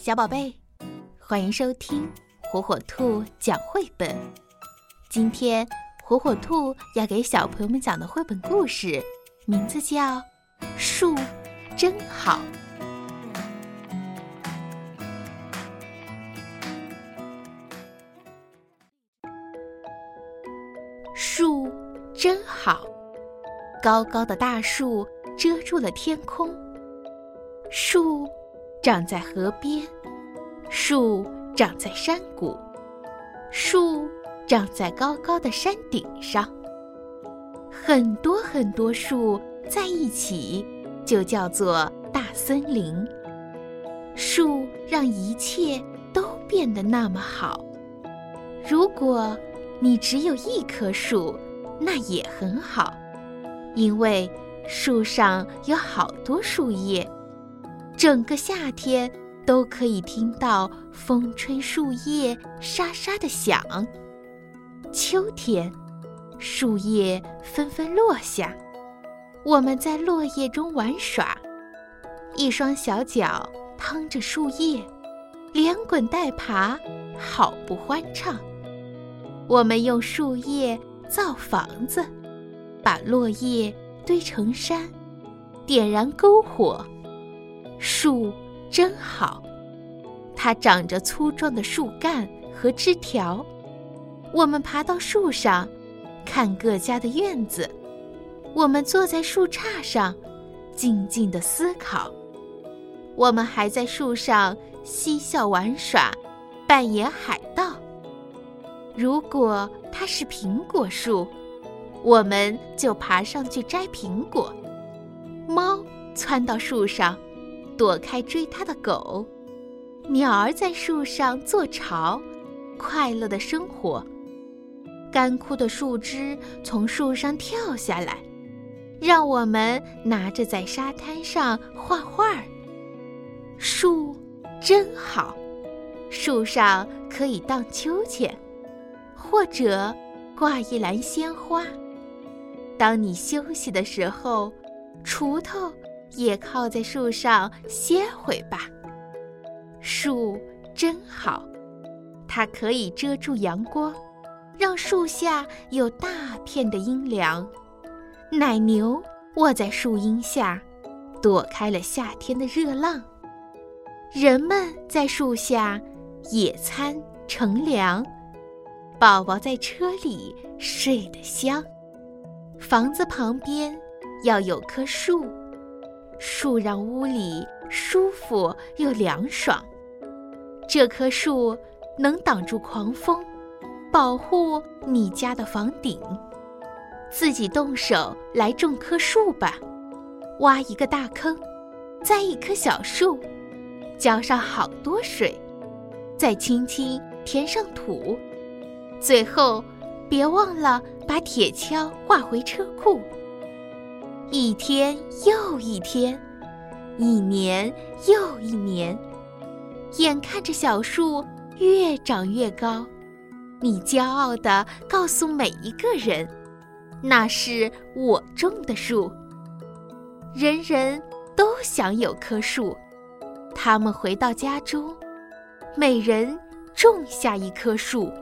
小宝贝，欢迎收听火火兔讲绘本。今天火火兔要给小朋友们讲的绘本故事，名字叫《树真好》。树真好，高高的大树遮住了天空。树。长在河边，树长在山谷，树长在高高的山顶上。很多很多树在一起，就叫做大森林。树让一切都变得那么好。如果你只有一棵树，那也很好，因为树上有好多树叶。整个夏天都可以听到风吹树叶沙沙的响。秋天，树叶纷纷落下，我们在落叶中玩耍，一双小脚趟着树叶，连滚带爬，好不欢畅。我们用树叶造房子，把落叶堆成山，点燃篝火。树真好，它长着粗壮的树干和枝条。我们爬到树上，看各家的院子。我们坐在树杈上，静静的思考。我们还在树上嬉笑玩耍，扮演海盗。如果它是苹果树，我们就爬上去摘苹果。猫窜到树上。躲开追它的狗，鸟儿在树上做巢，快乐的生活。干枯的树枝从树上跳下来，让我们拿着在沙滩上画画。树真好，树上可以荡秋千，或者挂一篮鲜花。当你休息的时候，锄头。也靠在树上歇会吧。树真好，它可以遮住阳光，让树下有大片的阴凉。奶牛卧在树荫下，躲开了夏天的热浪。人们在树下野餐乘凉，宝宝在车里睡得香。房子旁边要有棵树。树让屋里舒服又凉爽。这棵树能挡住狂风，保护你家的房顶。自己动手来种棵树吧，挖一个大坑，栽一棵小树，浇上好多水，再轻轻填上土。最后，别忘了把铁锹挂回车库。一天又一天，一年又一年，眼看着小树越长越高，你骄傲地告诉每一个人：“那是我种的树。”人人都想有棵树，他们回到家中，每人种下一棵树。